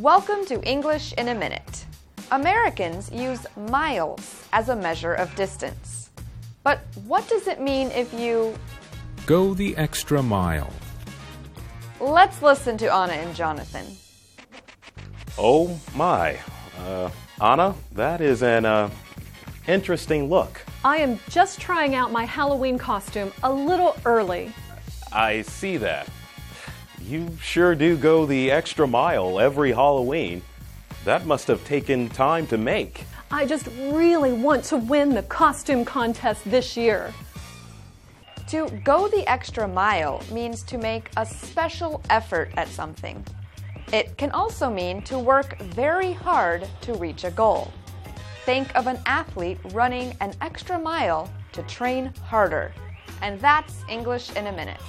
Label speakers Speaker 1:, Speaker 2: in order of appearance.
Speaker 1: Welcome to English in a Minute. Americans use miles as a measure of distance. But what does it mean if you.
Speaker 2: Go the extra mile.
Speaker 1: Let's listen to Anna and Jonathan.
Speaker 3: Oh my. Uh, Anna, that is an uh, interesting look.
Speaker 4: I am just trying out my Halloween costume a little early.
Speaker 3: I see that. You sure do go the extra mile every Halloween. That must have taken time to make.
Speaker 4: I just really want to win the costume contest this year.
Speaker 1: To go the extra mile means to make a special effort at something. It can also mean to work very hard to reach a goal. Think of an athlete running an extra mile to train harder. And that's English in a minute.